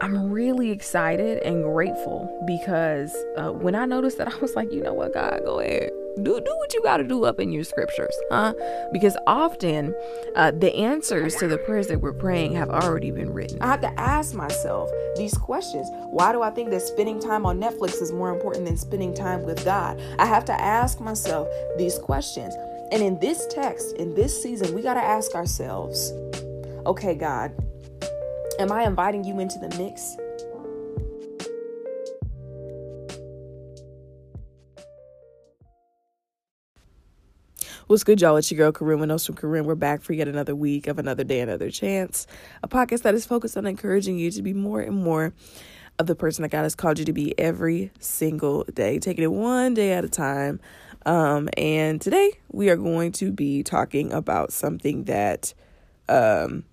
I'm really excited and grateful because uh, when I noticed that, I was like, you know what, God, go ahead. Do, do what you got to do up in your scriptures, huh? Because often uh, the answers to the prayers that we're praying have already been written. I have to ask myself these questions. Why do I think that spending time on Netflix is more important than spending time with God? I have to ask myself these questions. And in this text, in this season, we got to ask ourselves okay, God, Am I inviting you into the mix? What's good, y'all? It's your girl, Corinne Winos from Karim. We're back for yet another week of Another Day, Another Chance, a podcast that is focused on encouraging you to be more and more of the person that God has called you to be every single day, taking it one day at a time. Um, and today we are going to be talking about something that um,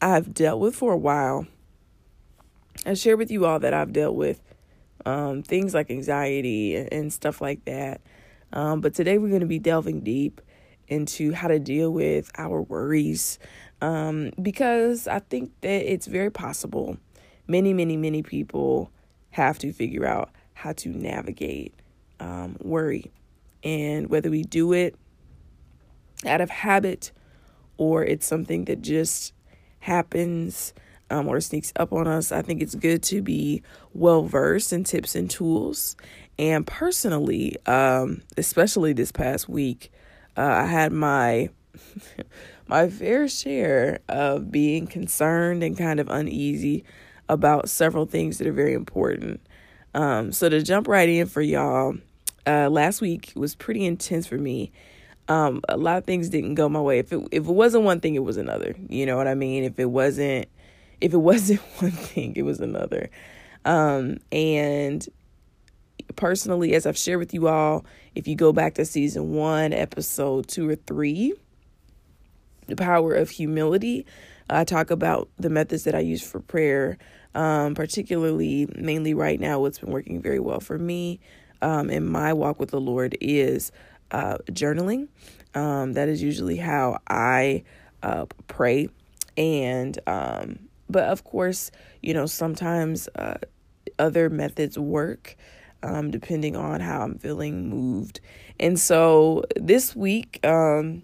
I've dealt with for a while. I share with you all that I've dealt with um, things like anxiety and, stuff like that. Um, but today we're going to be delving deep into how to deal with our worries um, because I think that it's very possible many, many, many people have to figure out how to navigate um, worry. And whether we do it out of habit or it's something that just happens um, or sneaks up on us, I think it's good to be well versed in tips and tools. And personally, um, especially this past week, uh, I had my my fair share of being concerned and kind of uneasy about several things that are very important. Um, so to jump right in for y'all, uh, last week was pretty intense for me um, a lot of things didn't go my way. If it if it wasn't one thing, it was another. You know what I mean? If it wasn't if it wasn't one thing, it was another. Um, and personally, as I've shared with you all, if you go back to season one, episode two or three, the power of humility, I talk about the methods that I use for prayer. Um, particularly, mainly right now, what's been working very well for me um, in my walk with the Lord is uh, journaling. Um, that is usually how I uh, pray. And, um, but of course, you know, sometimes uh, other methods work um, depending on how I'm feeling moved. And so this week, um,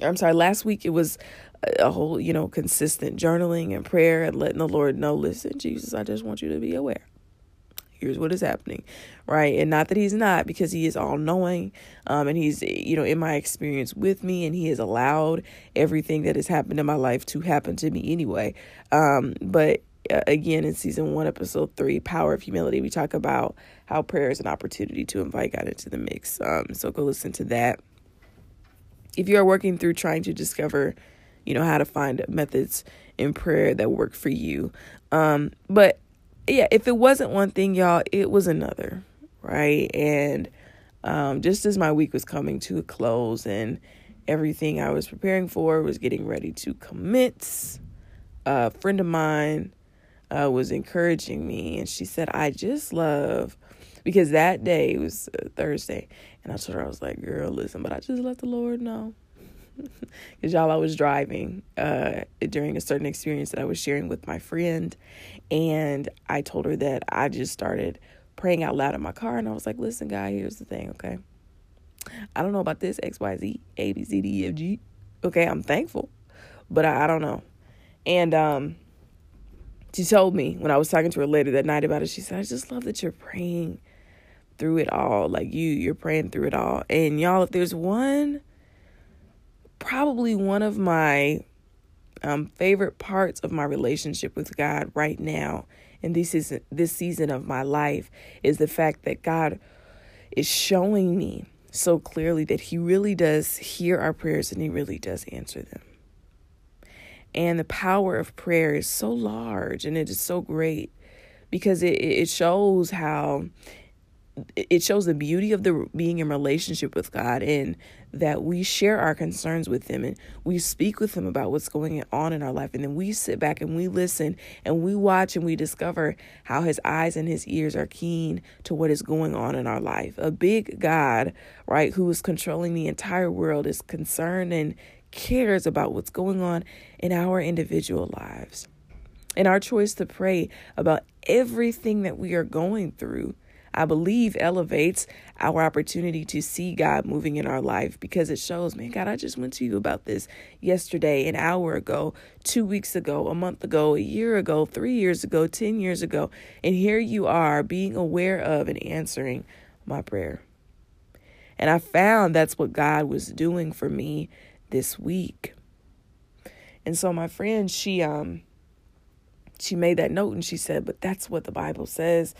I'm sorry, last week it was a whole, you know, consistent journaling and prayer and letting the Lord know, listen, Jesus, I just want you to be aware here's what is happening right? And not that he's not because he is all knowing um and he's you know in my experience with me and he has allowed everything that has happened in my life to happen to me anyway. Um but uh, again in season 1 episode 3 power of humility we talk about how prayer is an opportunity to invite God into the mix. Um so go listen to that. If you are working through trying to discover you know how to find methods in prayer that work for you. Um but yeah, if it wasn't one thing, y'all, it was another, right? And um, just as my week was coming to a close and everything I was preparing for was getting ready to commence, a friend of mine uh, was encouraging me, and she said, I just love, because that day was Thursday, and I told her, I was like, girl, listen, but I just let the Lord know because y'all, I was driving uh, during a certain experience that I was sharing with my friend, and I told her that I just started praying out loud in my car, and I was like, "Listen, guy, here's the thing, okay? I don't know about this X, Y, Z, A, B, C, D, E, F, G. Okay, I'm thankful, but I, I don't know." And um, she told me when I was talking to her later that night about it. She said, "I just love that you're praying." through it all like you you're praying through it all and y'all if there's one probably one of my um, favorite parts of my relationship with God right now, and this is this season of my life, is the fact that God is showing me so clearly that He really does hear our prayers and He really does answer them. And the power of prayer is so large and it is so great because it, it shows how it shows the beauty of the being in relationship with God and that we share our concerns with him and we speak with him about what's going on in our life. And then we sit back and we listen and we watch and we discover how his eyes and his ears are keen to what is going on in our life. A big god right who is controlling the entire world is concerned and cares about what's going on in our individual lives. And our choice to pray about everything that we are going through, I believe, elevates our opportunity to see God moving in our life because it shows, man, God, I just went to you about this yesterday, an hour ago, two weeks ago, a month ago, a year ago, three years ago, 10 years ago. And here you are being aware of and answering my prayer. And I found that's what God was doing for me this week. And so my friend, she um she made that note and she said, "But that's what the Bible says."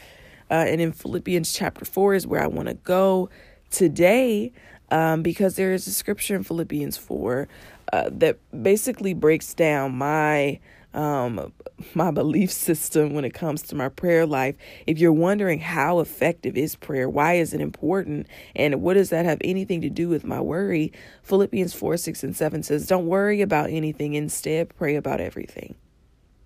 Uh, and in Philippians chapter four is where I want to go today, um, because there is a scripture in Philippians four uh, that basically breaks down my um, my belief system when it comes to my prayer life. If you're wondering how effective is prayer, why is it important, and what does that have anything to do with my worry, Philippians 4 6 and 7 says, Don't worry about anything, instead, pray about everything.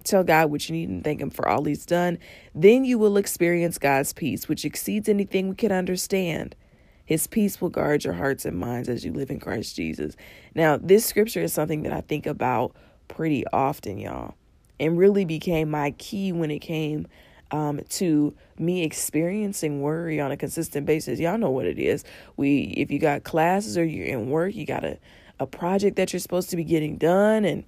Tell God what you need and thank Him for all He's done. Then you will experience God's peace, which exceeds anything we can understand. His peace will guard your hearts and minds as you live in Christ Jesus. Now, this scripture is something that I think about pretty often, y'all and really became my key when it came um, to me experiencing worry on a consistent basis. Y'all know what it is. We, if you got classes or you're in work, you got a, a project that you're supposed to be getting done, and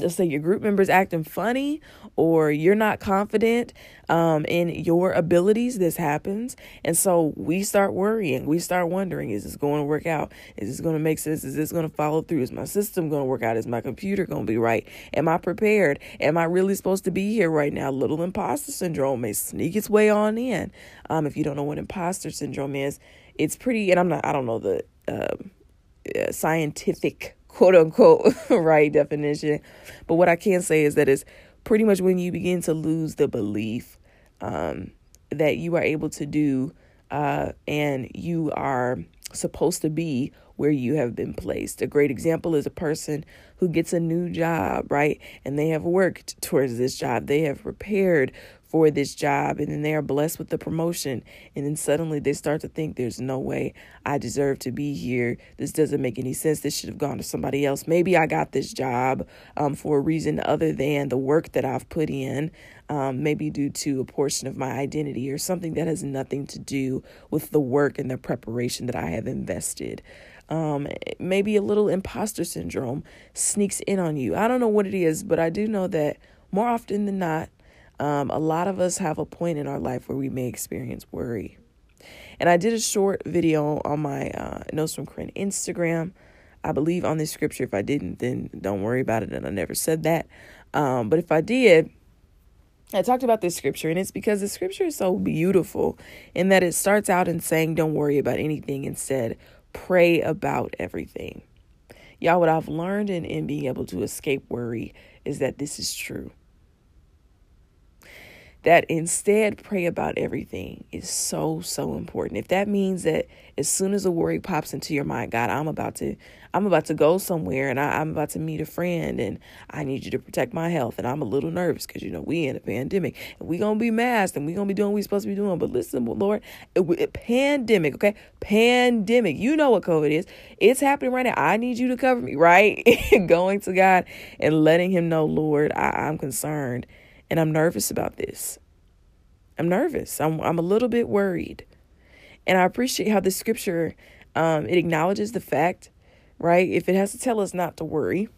let's say your group members acting funny or you're not confident um, in your abilities this happens. And so we start worrying. We start wondering is this going to work out? Is this going to make sense? Is this going to follow through? Is my system going to work out? Is my computer going to be right? Am i prepared? Am i really supposed to be here right now? Little imposter syndrome may sneak its way on in. Um, if you don't know what imposter syndrome is it's pretty and i'm not i don't know the uh, scientific quote unquote right definition. But what I can say is that it's pretty much when you begin to lose the belief um, that you are able to do uh, and you are supposed to be where you have been placed. A great example is a person who gets a new job, right? And they have worked towards this job. They have prepared for this job and then they are blessed with the promotion and then suddenly they start to think there's no way I deserve to be here. This doesn't make any sense. This should have gone to somebody else. Maybe I got this job um, for a reason other than the work that I've put in. Um, maybe due to a portion of my identity or something that has nothing to do with the work and the preparation that I have invested. Um, maybe a little imposter syndrome sneaks in on you. I don't know what it is, but I do know that more often than not, um, a lot of us have a point in our life where we may experience worry. And I did a short video on my uh, Notes from Corinne Instagram. I believe on this scripture. If I didn't, then don't worry about it. And I never said that. Um, but if I did, I talked about this scripture, and it's because the scripture is so beautiful in that it starts out in saying, Don't worry about anything. Instead, pray about everything. Y'all, what I've learned in, in being able to escape worry is that this is true that instead pray about everything is so so important. If that means that as soon as a worry pops into your mind god i'm about to i'm about to go somewhere and I, am about to meet a friend and i need you to protect my health and i'm a little nervous because you know we in a pandemic and we gonna be masked and we gonna be doing what we supposed to be doing. But listen lord it, it, pandemic okay? Pandemic you know what covid is. It's happening right now. I need you to cover me right? Going to god and letting him know lord I, i'm concerned and I'm nervous about this. I'm nervous. I'm I'm a little bit worried. And I appreciate how the scripture um, it acknowledges the fact, right? If it has to tell us not to worry,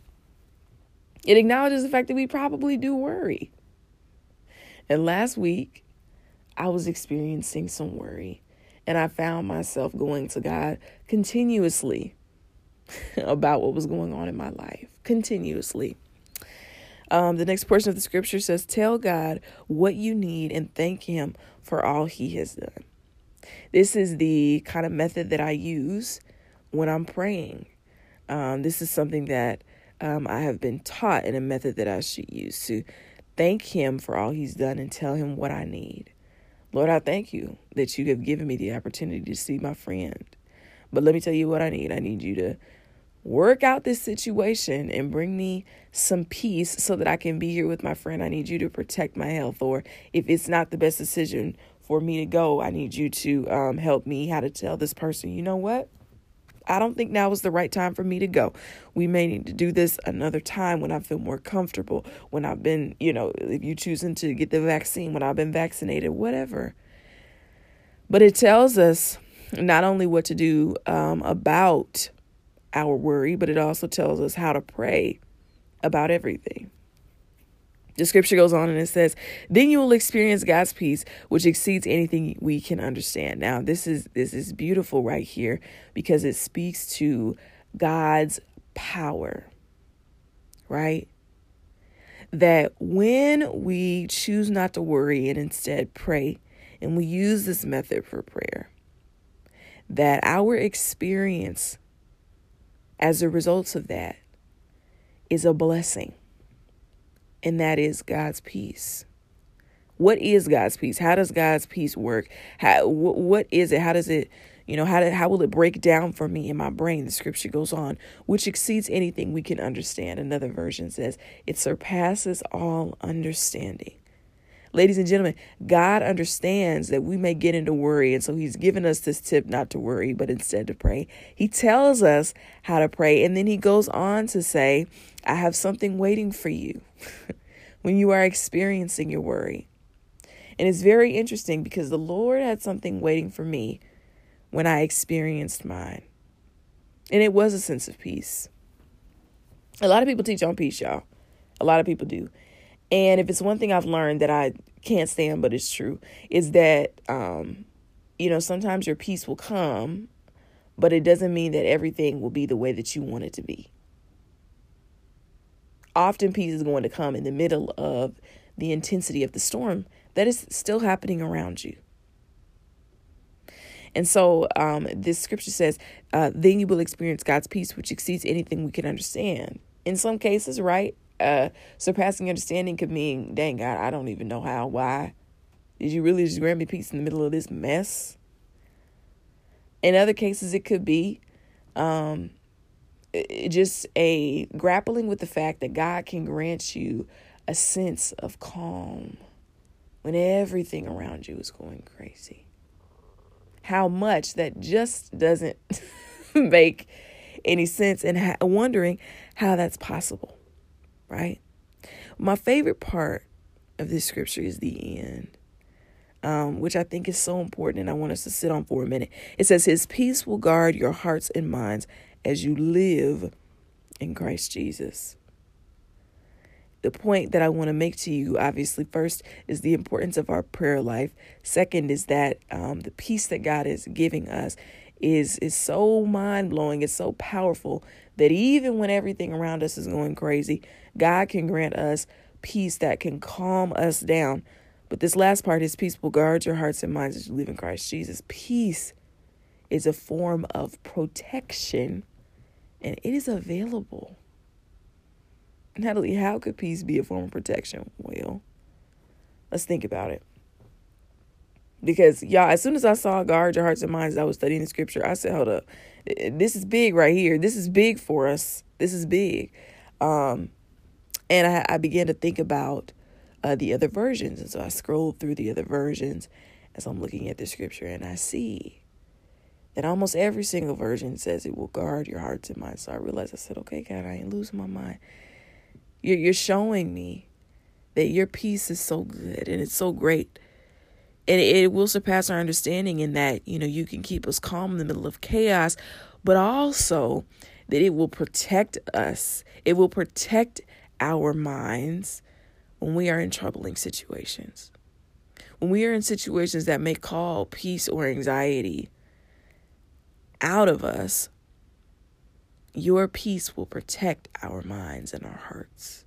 it acknowledges the fact that we probably do worry. And last week, I was experiencing some worry, and I found myself going to God continuously about what was going on in my life, continuously. Um, the next portion of the scripture says, Tell God what you need and thank Him for all He has done. This is the kind of method that I use when I'm praying. Um, this is something that um, I have been taught in a method that I should use to thank Him for all He's done and tell Him what I need. Lord, I thank you that you have given me the opportunity to see my friend. But let me tell you what I need. I need you to work out this situation and bring me some peace so that I can be here with my friend. I need you to protect my health. Or if it's not the best decision for me to go, I need you to um, help me how to tell this person, you know what? I don't think now is the right time for me to go. We may need to do this another time when I feel more comfortable, when I've been, you know, if you're choosing to get the vaccine, when I've been vaccinated, whatever. But it tells us not only what to do um, about our worry, but it also tells us how to pray about everything. The scripture goes on and it says, "Then you will experience God's peace, which exceeds anything we can understand." Now, this is this is beautiful right here because it speaks to God's power. Right? That when we choose not to worry and instead pray, and we use this method for prayer, that our experience as a result of that is a blessing and that is God's peace. What is God's peace? How does God's peace work? How wh- what is it? How does it, you know, how did, how will it break down for me in my brain? The scripture goes on, which exceeds anything we can understand. Another version says, it surpasses all understanding. Ladies and gentlemen, God understands that we may get into worry. And so He's given us this tip not to worry, but instead to pray. He tells us how to pray. And then He goes on to say, I have something waiting for you when you are experiencing your worry. And it's very interesting because the Lord had something waiting for me when I experienced mine. And it was a sense of peace. A lot of people teach on peace, y'all. A lot of people do. And if it's one thing I've learned that I can't stand, but it's true, is that, um, you know, sometimes your peace will come, but it doesn't mean that everything will be the way that you want it to be often peace is going to come in the middle of the intensity of the storm that is still happening around you. And so um, this scripture says, uh, then you will experience God's peace, which exceeds anything we can understand. In some cases, right? Uh, surpassing understanding could mean, dang God, I don't even know how, why. Did you really just grant me peace in the middle of this mess? In other cases, it could be um, just a grappling with the fact that God can grant you a sense of calm when everything around you is going crazy. How much that just doesn't make any sense, and ha- wondering how that's possible, right? My favorite part of this scripture is the end. Um, which I think is so important, and I want us to sit on for a minute. It says, His peace will guard your hearts and minds as you live in Christ Jesus. The point that I want to make to you, obviously, first is the importance of our prayer life. Second is that um, the peace that God is giving us is is so mind blowing. It's so powerful that even when everything around us is going crazy, God can grant us peace that can calm us down. But this last part is peace will guard your hearts and minds as you live in Christ Jesus. Peace is a form of protection and it is available. Natalie, how could peace be a form of protection? Well, let's think about it. Because, y'all, as soon as I saw guard your hearts and minds, I was studying the scripture, I said, hold up, this is big right here. This is big for us. This is big. Um, and I, I began to think about uh, the other versions. And so I scrolled through the other versions as I'm looking at the scripture, and I see that almost every single version says it will guard your hearts and minds. So I realized I said, okay, God, I ain't losing my mind. You're, you're showing me that your peace is so good and it's so great. And it, will surpass our understanding in that, you know, you can keep us calm in the middle of chaos, but also that it will protect us. It will protect our minds when we are in troubling situations. When we are in situations that may call peace or anxiety, out of us, your peace will protect our minds and our hearts.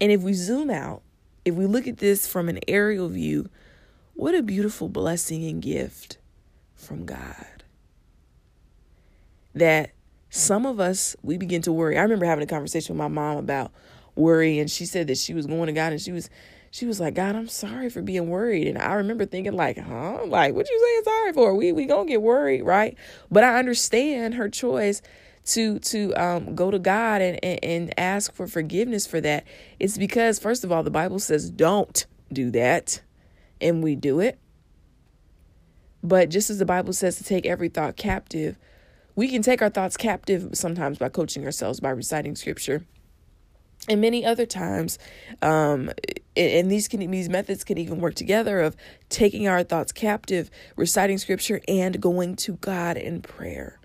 And if we zoom out, if we look at this from an aerial view, what a beautiful blessing and gift from God. That some of us, we begin to worry. I remember having a conversation with my mom about worry, and she said that she was going to God and she was she was like, God, I'm sorry for being worried. And I remember thinking, like, huh? Like, what you saying sorry for? We we gonna get worried, right? But I understand her choice to to um go to God and, and, and ask for forgiveness for that. It's because, first of all, the Bible says don't do that, and we do it. But just as the Bible says to take every thought captive we can take our thoughts captive sometimes by coaching ourselves by reciting scripture and many other times um, and these can these methods can even work together of taking our thoughts captive reciting scripture and going to god in prayer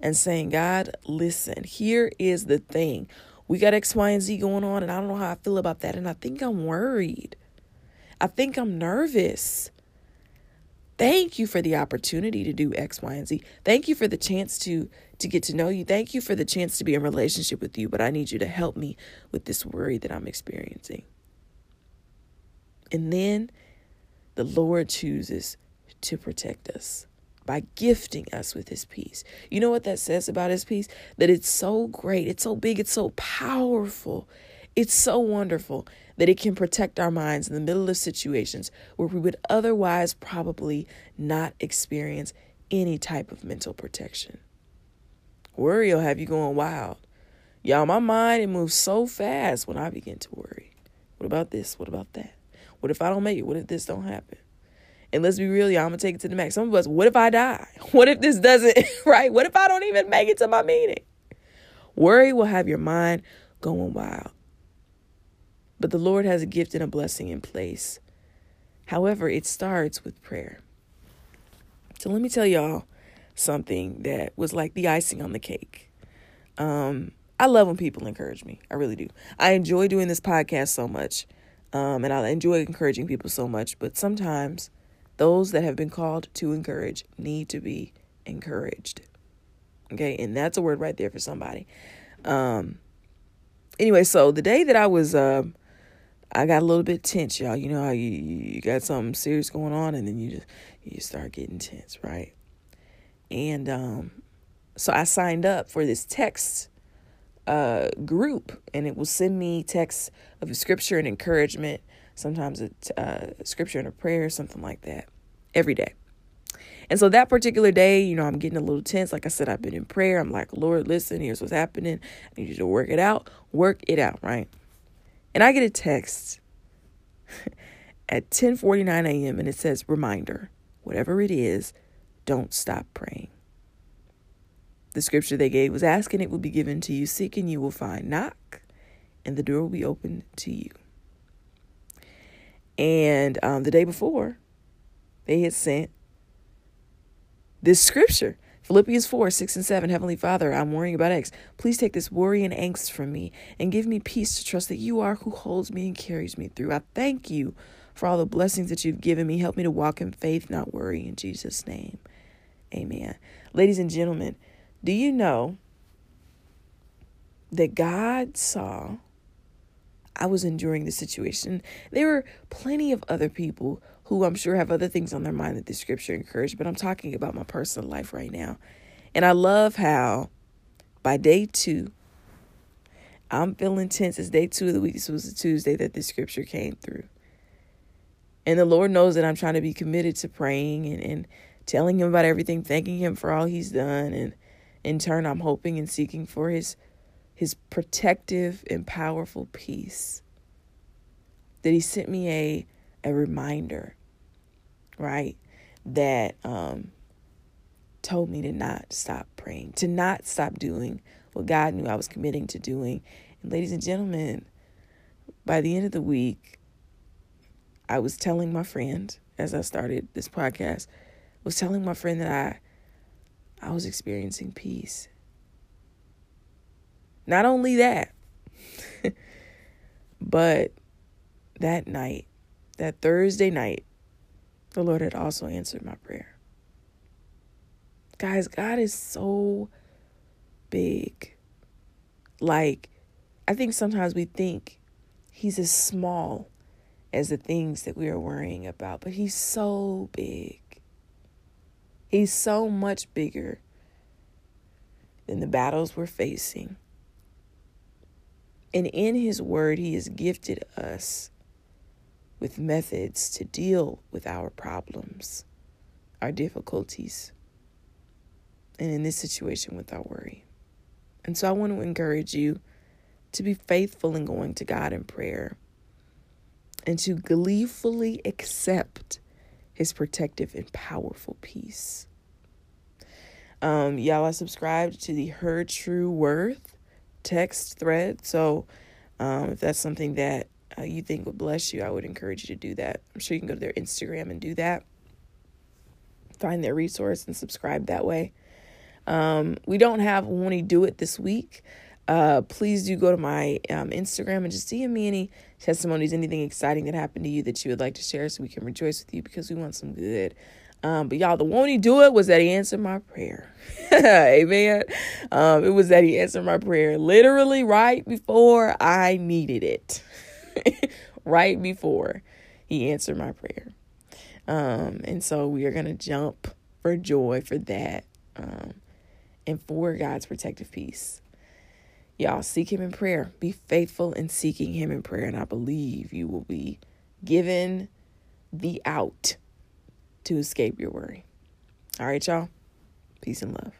and saying god listen here is the thing we got x y and z going on and i don't know how i feel about that and i think i'm worried i think i'm nervous Thank you for the opportunity to do X, Y, and Z. Thank you for the chance to to get to know you. Thank you for the chance to be in relationship with you, but I need you to help me with this worry that I'm experiencing. And then the Lord chooses to protect us by gifting us with his peace. You know what that says about his peace? That it's so great, it's so big, it's so powerful. It's so wonderful that it can protect our minds in the middle of situations where we would otherwise probably not experience any type of mental protection. Worry will have you going wild. Y'all, my mind, it moves so fast when I begin to worry. What about this? What about that? What if I don't make it? What if this don't happen? And let's be real, y'all, I'm gonna take it to the max. Some of us, what if I die? What if this doesn't, right? What if I don't even make it to my meeting? Worry will have your mind going wild. But the Lord has a gift and a blessing in place. However, it starts with prayer. So let me tell y'all something that was like the icing on the cake. Um, I love when people encourage me. I really do. I enjoy doing this podcast so much. Um, and I enjoy encouraging people so much. But sometimes those that have been called to encourage need to be encouraged. Okay. And that's a word right there for somebody. Um, anyway, so the day that I was, uh, I got a little bit tense, y'all. You know how you you got something serious going on, and then you just you start getting tense, right? And um, so I signed up for this text uh, group, and it will send me texts of scripture and encouragement. Sometimes a uh, scripture and a prayer, something like that, every day. And so that particular day, you know, I'm getting a little tense. Like I said, I've been in prayer. I'm like, Lord, listen, here's what's happening. I need you to work it out. Work it out, right? And I get a text at 10:49 a.m. and it says reminder, whatever it is, don't stop praying. The scripture they gave was asking it will be given to you, seek and you will find, knock and the door will be opened to you. And um, the day before, they had sent this scripture Philippians 4 6 and 7 Heavenly Father, I'm worrying about X. Please take this worry and angst from me and give me peace to trust that you are who holds me and carries me through. I thank you for all the blessings that you've given me. Help me to walk in faith, not worry. In Jesus' name, amen. Ladies and gentlemen, do you know that God saw I was enduring the situation? There were plenty of other people who I'm sure have other things on their mind that the scripture encouraged, but I'm talking about my personal life right now. And I love how by day two, I'm feeling tense. It's day two of the week. This was a Tuesday that the scripture came through. And the Lord knows that I'm trying to be committed to praying and, and telling him about everything, thanking him for all he's done. And in turn, I'm hoping and seeking for his his protective and powerful peace. That he sent me a a reminder right? That um, told me to not stop praying, to not stop doing what God knew I was committing to doing. And ladies and gentlemen, by the end of the week, I was telling my friend as I started this podcast, was telling my friend that I I was experiencing peace. Not only that, but that night, that Thursday night, the Lord had also answered my prayer. Guys, God is so big. Like, I think sometimes we think He's as small as the things that we are worrying about, but He's so big. He's so much bigger than the battles we're facing. And in His Word, He has gifted us with methods to deal with our problems, our difficulties, and in this situation with our worry. And so I want to encourage you to be faithful in going to God in prayer and to gleefully accept his protective and powerful peace. Um, y'all are subscribed to the Her True Worth text thread. So um, if that's something that uh, you think would bless you, I would encourage you to do that. I'm sure you can go to their Instagram and do that. Find their resource and subscribe that way. Um, we don't have Won't Do It this week. Uh, please do go to my um, Instagram and just DM me any testimonies, anything exciting that happened to you that you would like to share so we can rejoice with you because we want some good. Um, but y'all, the won't he do it was that he answered my prayer. Amen. Um, it was that he answered my prayer literally right before I needed it. right before he answered my prayer. Um, and so we are to jump for joy for that um, and for God's protective peace. Y'all seek him in prayer. Be faithful in seeking him in prayer. And I believe you will be given the out to escape your worry. All right, y'all. Peace and love.